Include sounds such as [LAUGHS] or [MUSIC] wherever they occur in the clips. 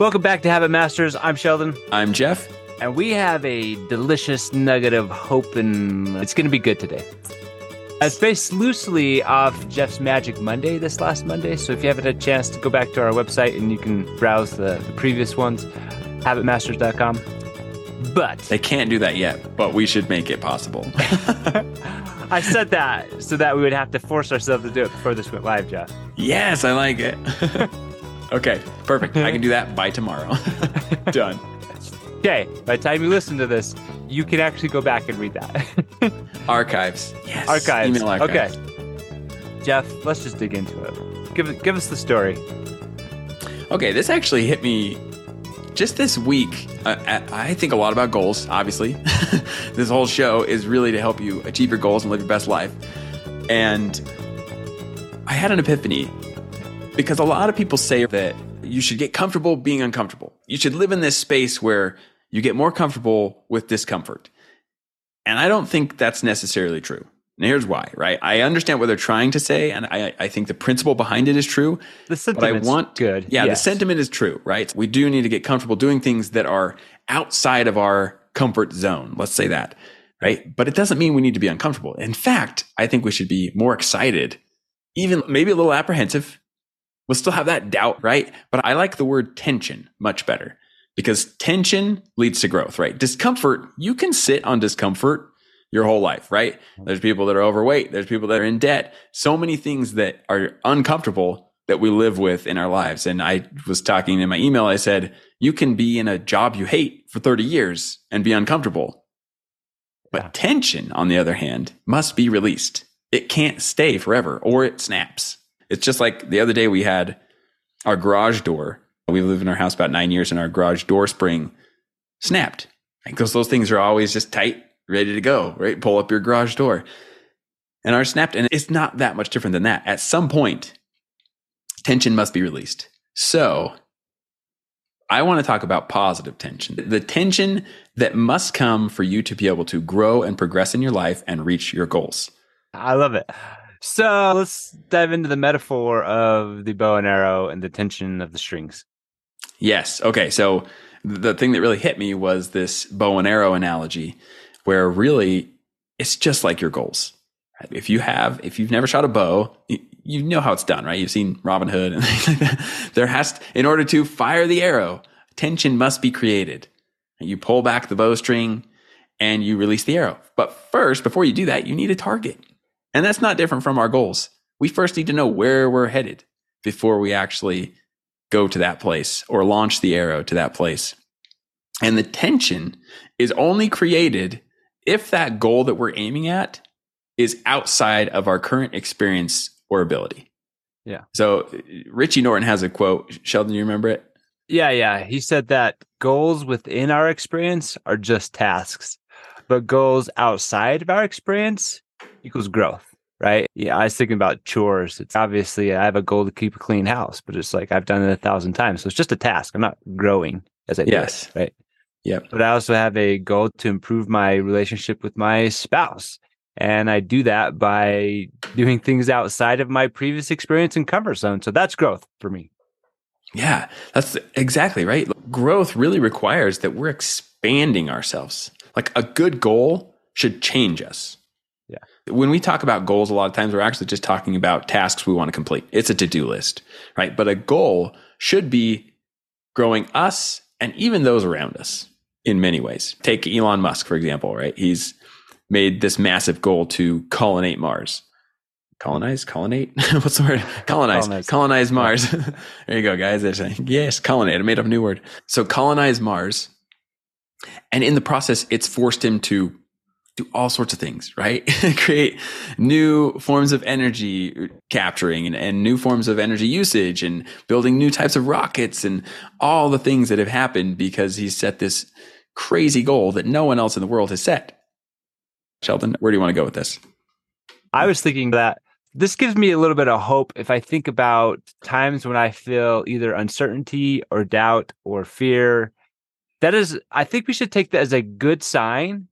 Welcome back to Habit Masters. I'm Sheldon, I'm Jeff. and we have a delicious nugget of hope, and it's going to be good today. It's based loosely off Jeff's Magic Monday this last Monday. So if you haven't had a chance to go back to our website and you can browse the, the previous ones, habitmasters.com. But They can't do that yet, but we should make it possible. [LAUGHS] [LAUGHS] I said that so that we would have to force ourselves to do it before this went live, Jeff. yes, I like it. [LAUGHS] okay, perfect. I can do [LAUGHS] that by tomorrow. [LAUGHS] Done. Okay, by the time you listen to this, you can actually go back and read that. [LAUGHS] Archives. Yes. archives. Email archives. Okay. Jeff, let's just dig into it. Give give us the story. Okay, this actually hit me just this week. I I think a lot about goals, obviously. this whole show is really to help you achieve your goals and live your best life. And I had an epiphany because a lot of people say that you should get comfortable being uncomfortable. You should live in this space where you get more comfortable with discomfort. And I don't think that's necessarily true. And here's why, right? I understand what they're trying to say, and I, I think the principle behind it is true. The But I want good. Yeah, Yes. the sentiment is true, right? We do need to get comfortable doing things that are outside of our comfort zone. Let's say that, right? But it doesn't mean we need to be uncomfortable. In fact, I think we should be more excited, even maybe a little apprehensive. We'll still have that doubt, right? But I like the word tension much better because tension leads to growth, right? Discomfort, you can sit on discomfort your whole life, right? There's people that are overweight. There's people that are in debt. So many things that are uncomfortable that we live with in our lives. And I was talking in my email, I said, you can be in a job you hate for 30 years and be uncomfortable. But Yeah. tension, on the other hand, must be released. It can't stay forever or it snaps. It's just like the other day we had our garage door. We lived in our house about nine years and our garage door spring snapped. Because those things are always just tight, ready to go, right? Pull up your garage door. And ours snapped. And it's not that much different than that. At some point, tension must be released. So I want to talk about positive tension, the tension that must come for you to be able to grow and progress in your life and reach your goals. I love it. So let's dive into the metaphor of the bow and arrow and the tension of the strings. Yes. Okay. So the thing that really hit me was this bow and arrow analogy, where really it's just like your goals. If you have, if you've never shot a bow, you, you know how it's done, right? You've seen Robin Hood and [LAUGHS] things like that. There has, to, in order to fire the arrow, tension must be created. You pull back the bowstring and you release the arrow. But first, before you do that, you need a target. And that's not different from our goals. We first need to know where we're headed before we actually go to that place or launch the arrow to that place. And the tension is only created if that goal that we're aiming at is outside of our current experience or ability. Yeah. So Richie Norton has a quote. Sheldon, you remember it? Yeah, yeah. He said that goals within our experience are just tasks, but goals outside of our experience equals growth, right? Yeah, I was thinking about chores. It's obviously I have a goal to keep a clean house, but it's like I've done it a thousand times. So it's just a task. I'm not growing as I do it, Yes. right? Yep. But I also have a goal to improve my relationship with my spouse. And I do that by doing things outside of my previous experience and comfort zone. So that's growth for me. Yeah, that's exactly right. Growth really requires that we're expanding ourselves. Like a good goal should change us. When we talk about goals, a lot of times we're actually just talking about tasks we want to complete. It's a to do list, right? But a goal should be growing us and even those around us in many ways. Take Elon Musk, for example, right? He's made this massive goal to colonate Mars. Colonize, colonate. [LAUGHS] What's the word? Colonize, Colonize. colonize, Mars. [LAUGHS] there you go, guys. They're saying, yes, colonate. I made up a new word. So colonize Mars. And in the process, it's forced him to do all sorts of things, right? [LAUGHS] Create new forms of energy capturing and, and new forms of energy usage and building new types of rockets and all the things that have happened because he's set this crazy goal that no one else in the world has set. Sheldon, where do you want to go with this? I was thinking that this gives me a little bit of hope if I think about times when I feel either uncertainty or doubt or fear. That is, I think we should take that as a good sign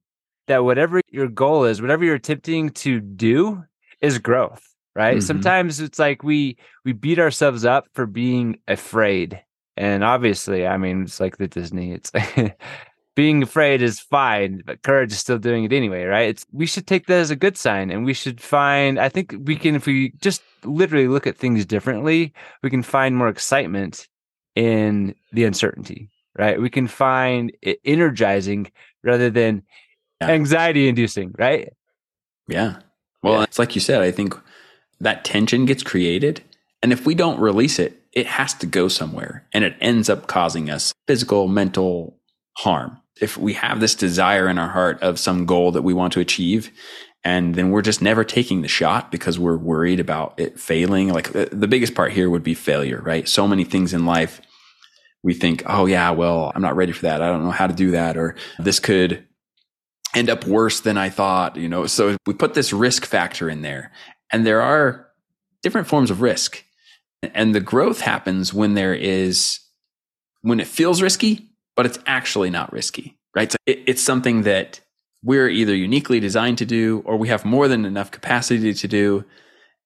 that whatever your goal is, whatever you're attempting to do is growth, right? Mhm. Sometimes it's like we we beat ourselves up for being afraid And obviously, I mean, it's like the Disney. It's [LAUGHS] being afraid is fine, but courage is still doing it anyway, right? It's we should take that as a good sign, and we should find. I think we can, if we just literally look at things differently, we can find more excitement in the uncertainty, right? We can find it energizing rather than. Anxiety inducing, right? Yeah. Well, Yeah. it's like you said, I think that tension gets created. And if we don't release it, it has to go somewhere and it ends up causing us physical, mental harm. If we have this desire in our heart of some goal that we want to achieve, and then we're just never taking the shot because we're worried about it failing. Like the the biggest part here would be failure, right? So many things in life we think, oh, yeah, well, I'm not ready for that. I don't know how to do that. Or this could end up worse than I thought, you know. So we put this risk factor in there. And there are different forms of risk. And the growth happens when there is when it feels risky, but it's actually not risky, right? So it, it's something that we're either uniquely designed to do or we have more than enough capacity to do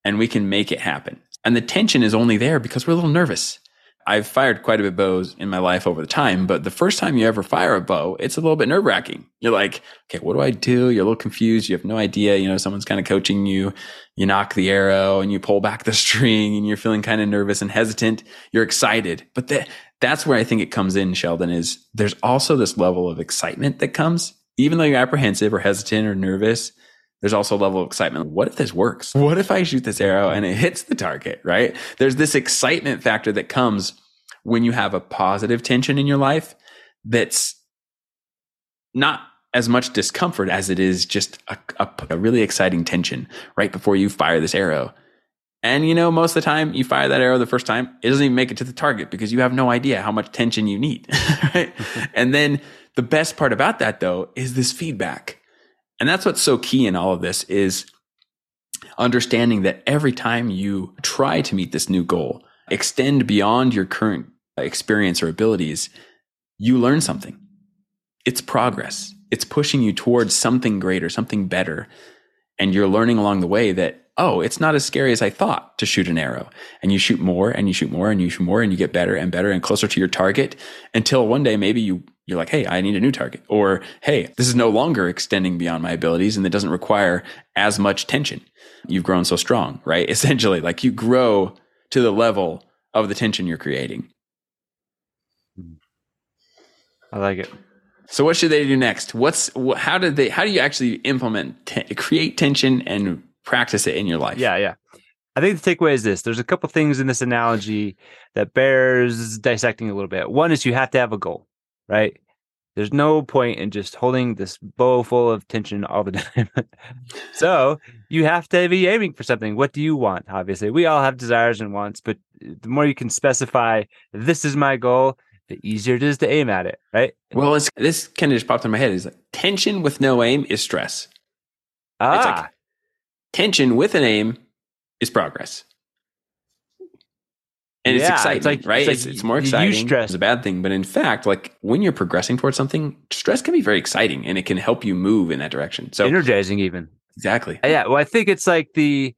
and we can make it happen. And the tension is only there because we're a little nervous. I've fired quite a bit of bows in my life over the time, but the first time you ever fire a bow, it's a little bit nerve wracking. You're like, okay, what do I do? You're a little confused. You have no idea. You know, someone's kind of coaching you. You nock the arrow and you pull back the [LAUGHS] string and you're feeling kind of nervous and hesitant. You're excited. But that, that's where I think it comes in, Sheldon, is there's also this level of excitement that comes, even though you're apprehensive or hesitant or nervous. There's also a level of excitement. What if this works? What if I shoot this arrow and it hits the target, right? There's this excitement factor that comes when you have a positive tension in your life that's not as much discomfort as it is just a, a, a really exciting tension right before you fire this arrow. And you know, most of the time you fire that arrow the first time, it doesn't even make it to the target because you have no idea how much tension you need. [LAUGHS] right. [LAUGHS] and then the best part about that though is this feedback. And that's what's so key in all of this is understanding that every time you try to meet this new goal, extend beyond your current experience or abilities, you learn something. It's progress. It's pushing you towards something greater, something better. And you're learning along the way that, oh, it's not as scary as I thought to shoot an arrow. And you shoot more and you shoot more and you shoot more and you get better and better and closer to your target until one day maybe you you're like, hey, I need a new target. Or hey, this is no longer extending beyond my abilities and it doesn't require as much tension. You've grown so strong, [LAUGHS] right? Essentially, like you grow to the level of the tension you're creating. I like it. So what should they do next? What's wh- how did they how do you actually implement te- create tension and practice it in your life? Yeah, yeah. I think the takeaway is this. There's a couple things in this analogy that bears dissecting a little bit. One is you have to have a goal, right? There's no point in just holding this bow full of tension all the [LAUGHS] time. so you have to be aiming for something. What do you want? Obviously, we all have desires and wants, but the more you can specify, this is my goal, the easier it is to aim at it, right? Well, it's this kind of just popped in my head. Is like tension with no aim is stress. Ah, It's like- Tension with an aim is progress. And it's Yeah, it's exciting, like- right? it's like It's, it's more you exciting. stress. It's a bad thing, but in fact, like when you're progressing towards something, stress can be very exciting, and it can help you move in that direction. So energizing even. exactly, uh, Yeah, well, I think it's like the.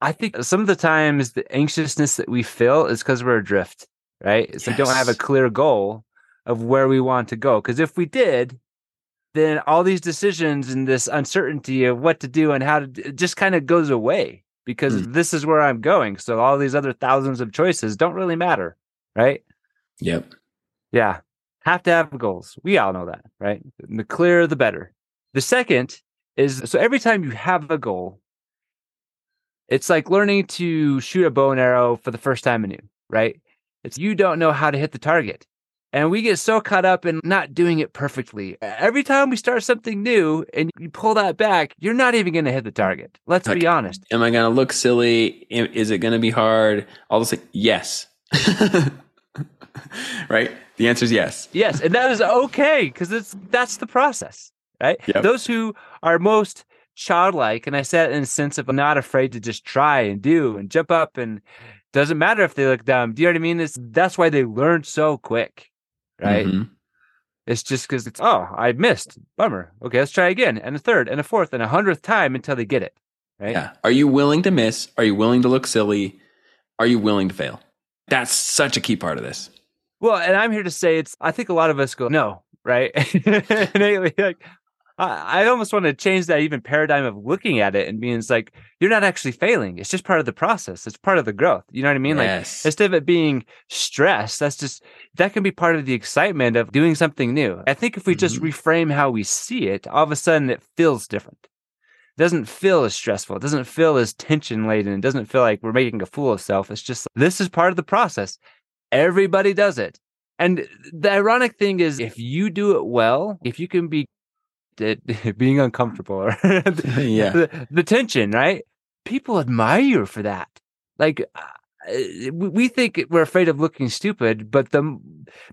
I think some of the times the anxiousness that we feel is because we're adrift, right? It's like we don't have a clear goal of where we want to go. Because if we did, then all these decisions and this uncertainty of what to do and how to do, it just kind of goes away because Hmm. this is where I'm going. So all these other thousands of choices don't really matter, right? yep, Yeah. Have to have goals. We all know that, right? The clearer, the better. The second is so every time you have a goal, it's like learning to shoot a bow and arrow for the first time anew, right? It's you don't know how to hit the target. And we get so caught up in not doing it perfectly. Every time we start something new and you pull that back, you're not even going to hit the target. Let's Like- be honest. am I going to look silly? Is it going to be hard? All this, yes, [LAUGHS] right. The answer is yes. Yes, and that is okay because it's that's the process, right? Yep. Those who are most childlike, and I said in a sense of not afraid to just try and do and jump up, and doesn't matter if they look dumb. Do you know what I mean? It's that's why they learn so quick, right? Mhm. It's just because it's oh I missed, bummer. Okay, let's try again, and a third, and a fourth, and a hundredth time until they get it, right? Yeah. Are you willing to miss? Are you willing to look silly? Are you willing to fail? That's such a key part of this. Well, and I'm here to say it's. I think a lot of us go no, right? [LAUGHS] Like I, I almost want to change that even paradigm of looking at it and being like you're not actually failing. It's just part of the process. It's part of the growth. You know what I mean? Yes. Like instead of it being stress, that's just that can be part of the excitement of doing something new. I think if we just Mhm. reframe how we see it, all of a sudden it feels different. It doesn't feel as stressful. It doesn't feel as tension laden. It doesn't feel like we're making a fool of self. It's just this is part of the process. Everybody does it. And the ironic thing is, if you do it well, if you can be it, [LAUGHS] being uncomfortable or [LAUGHS] Yeah. the, the tension, right? People admire you for that. Like uh, we we think we're afraid of looking stupid, but the,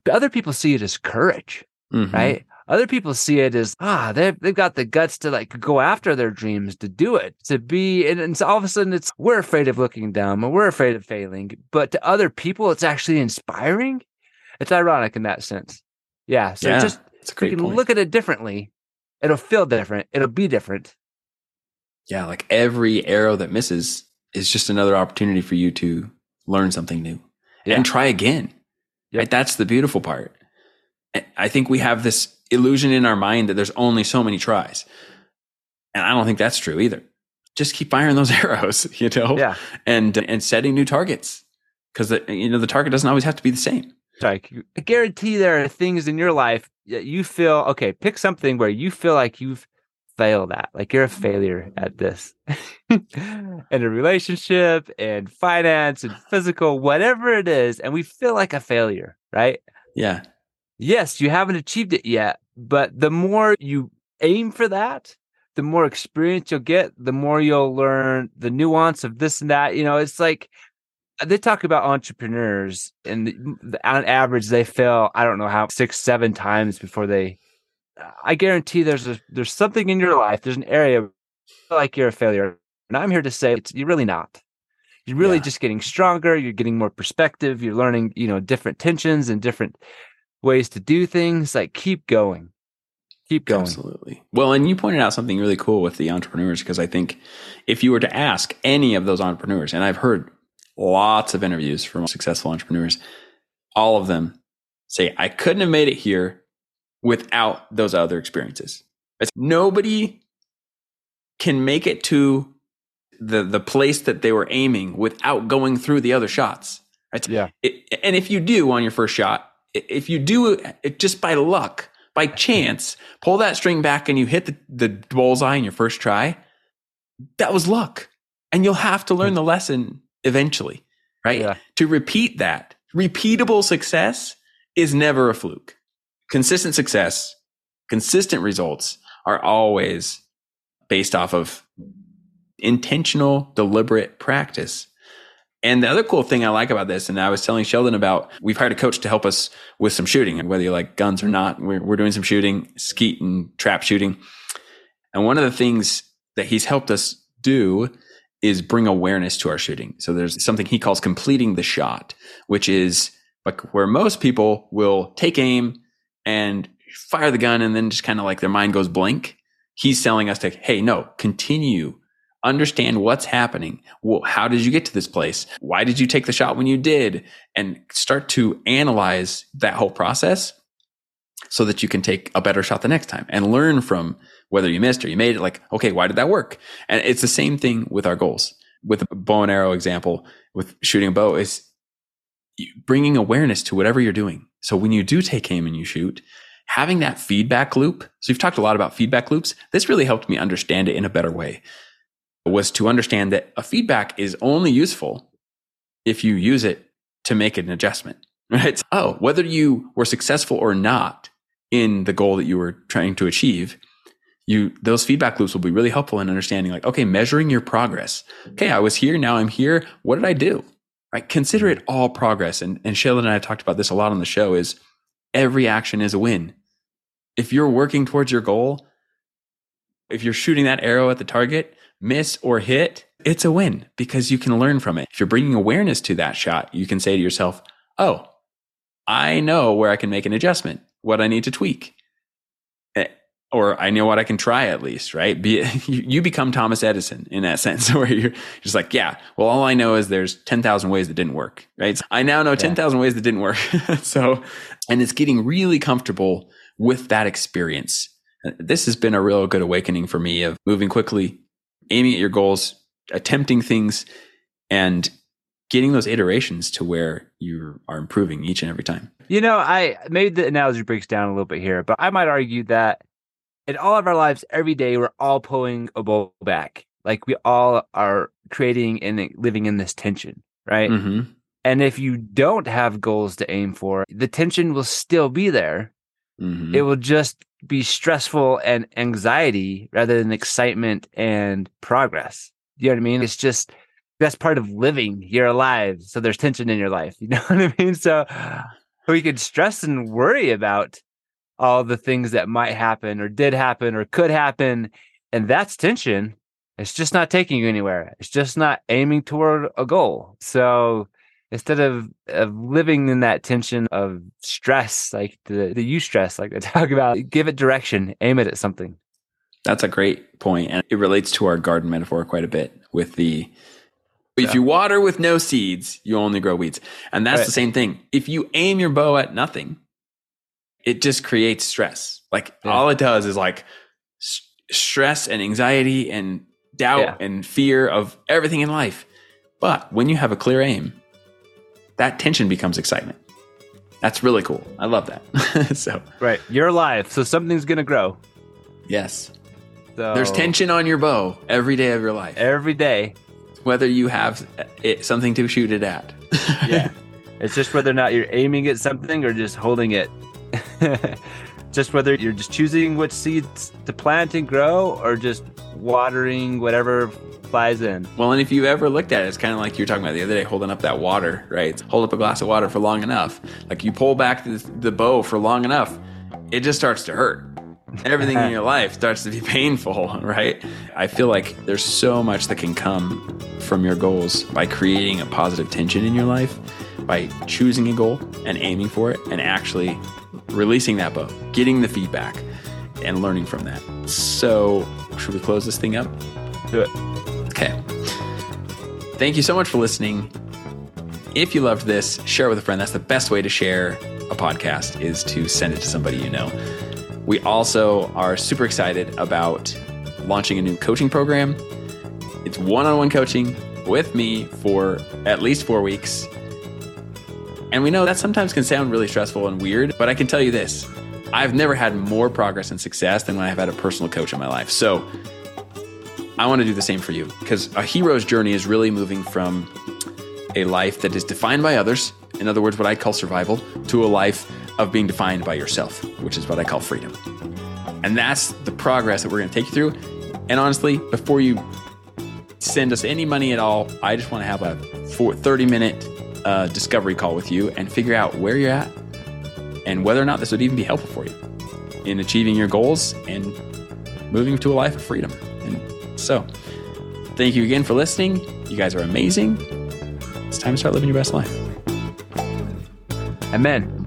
the other people see it as courage, Mhm. right? Other people see it as ah, they've they've got the guts to like go after their dreams, to do it, to be, and, and so all of a sudden it's we're afraid of looking dumb or we're afraid of failing, but to other people it's actually inspiring. It's ironic in that sense. Yeah. So Yeah, just It's a we great can point. look at it differently. It'll feel different. It'll be different. yeah, like every arrow that misses is just another opportunity for you to learn something new Yeah. and try again. Yep. Right? That's the beautiful part. I- I think we have this illusion in our mind that there's only so many tries. And I don't think that's true either. Just keep firing those [LAUGHS] arrows, you know, Yeah. and and setting new targets because you know the target doesn't always have to be the same. Like I guarantee there are things in your life that you feel okay. Pick something where you feel like you've failed at, like you're a failure at this, [LAUGHS] in a relationship, and finance, and physical, whatever it is, and we feel like a failure, right? Yeah, Yes, you haven't achieved it yet, but the more you aim for that, the more experience you'll get, the more you'll learn the nuance of this and that. You know, it's like Uh, they talk about entrepreneurs, and on average, they fail. I don't know how six, seven times before they. I guarantee there's a, there's something in your life. There's an area where you feel like you're a failure, and I'm here to say it's, you're really not. You're really Yeah. just getting stronger. You're getting more perspective. You're learning, you know, different tensions and different ways to do things. Like keep going, keep going. absolutely. Well, and you pointed out something really cool with the entrepreneurs because I think if you were to ask any of those entrepreneurs, and I've heard lots of interviews from successful entrepreneurs, all of them say, I couldn't have made it here without those other experiences. It's, nobody can make it to the, the place that they were aiming without going through the other shots. Right? Yeah. It, and if you do on your first shot, if you do it just by luck, by chance, pull that string back and you hit the, the bullseye in your first try, that was luck. And you'll have to learn hmm. the lesson eventually, right? Yeah. To repeat that, repeatable success is never a fluke. Consistent success, consistent results are always based off of intentional, deliberate practice. And the other cool thing I like about this, and I was telling Sheldon about, we've hired a coach to help us with some shooting, and whether you like guns or not, we're, we're doing some shooting, skeet and trap shooting. And one of the things that he's helped us do is bring awareness to our shooting. So there's something he calls completing the shot, which is like where most people will take aim and fire the gun and then just kind of like their mind goes blank. He's telling us to, hey, no, continue understand what's happening. Well, how did you get to this place? Why did you take the shot when you did? And start to analyze that whole process so that you can take a better shot the next time and learn from whether you missed or you made it. Like, okay, why did that work? And it's the same thing with our goals. With a bow and arrow example, with shooting a bow is bringing awareness to whatever you're doing. So when you do take aim and you shoot, having that feedback loop. So you've talked a lot about feedback loops. This really helped me understand it in a better way was to understand that a feedback is only useful if you use it to make an adjustment, [LAUGHS] right? Oh, whether you were successful or not in the goal that you were trying to achieve, you, those feedback loops will be really helpful in understanding like, okay, measuring your progress. Okay. I was here. Now I'm here. What did I do? Right. Consider it all progress. And, and Sheldon and I have talked about this a lot on the show is every action is a win. If you're working towards your goal, if you're shooting that arrow at the target, miss or hit, it's a win because you can learn from it. If you're bringing awareness to that shot, you can say to yourself, Oh, I know where I can make an adjustment, what I need to tweak. Or I know what I can try at least, right? Be, [LAUGHS] you become Thomas Edison in that sense, [LAUGHS] where you're just like, yeah, well, all I know is there's 10,000 ways that didn't work, right? So I now know 10,000 ways that didn't work. [LAUGHS] so, and it's getting really comfortable with that experience. This has been a real good awakening for me of moving quickly, aiming at your goals, attempting things, and getting those iterations to where you are improving each and every time. You know, I maybe the analogy breaks down a little bit here, but I might argue that in all of our lives, every day, we're all pulling a bowl back. Like we all are creating and living in this tension, right? Mm-hmm. And if you don't have goals to aim for, the tension will still be there. Mm-hmm. It will just be stressful and anxiety rather than excitement and progress. You know what I mean? It's just that's part of living. You're alive. So there's tension in your life. [LAUGHS] You know what I mean? So we could stress and worry about all the things that might happen or did happen or could happen. And that's tension. It's just not taking you anywhere. It's just not aiming toward a goal. So instead of, of living in that tension of stress, like the, the stress, like I [LAUGHS] talk about, give it direction, aim it at something. That's a great point, And it relates to our garden metaphor quite a bit with the if you water with no seeds, you only grow weeds. And that's right. the same thing. If you aim your bow at nothing, it just creates stress. Like yeah. all it does is like st- stress and anxiety and doubt yeah. and fear of everything in life. But when you have a clear aim, that tension becomes excitement. That's really cool. I love that. [LAUGHS] so right, you're alive, so something's gonna grow. Yes. So, There's tension on your bow every day of your life. Every day, whether you have eh, it, something to shoot it at. [LAUGHS] yeah, it's just whether or not you're aiming at something or just holding it [LAUGHS] just whether you're just choosing which seeds to plant and grow or just watering whatever flies in. Well, and if you ever looked at it, it's kind of like you were talking about the other day, holding up that water, right? Hold up a glass of water for long enough. Like you pull back the, the bow for long enough, it just starts to hurt. Everything in [LAUGHS] your life starts to be painful, right? I feel like there's so much that can come from your goals by creating a positive tension in your life, by choosing a goal and aiming for it and actually releasing that bow, getting the feedback, and learning from that. So, should we close this thing up? Do it. Okay. Thank you so much for listening. If you loved this, share it with a friend. That's the best way to share a podcast is to send it to somebody you know. We also are super excited about launching a new coaching program. It's one-on-one coaching with me for at least 4 weeks and we know that sometimes can sound really stressful and weird, but I can tell you this I've never had more progress and success than when I've had a personal coach in my life. So I want to do the same for you because a hero's journey is really moving from a life that is defined by others, in other words, what I call survival, to a life of being defined by yourself, which is what I call freedom. And that's the progress that we're going to take you through. And honestly, before you send us any money at all, I just want to have a 30 minute a discovery call with you and figure out where you're at and whether or not this would even be helpful for you in achieving your goals and moving to a life of freedom. And so, thank you again for listening. You guys are amazing. It's time to start living your best life. Amen.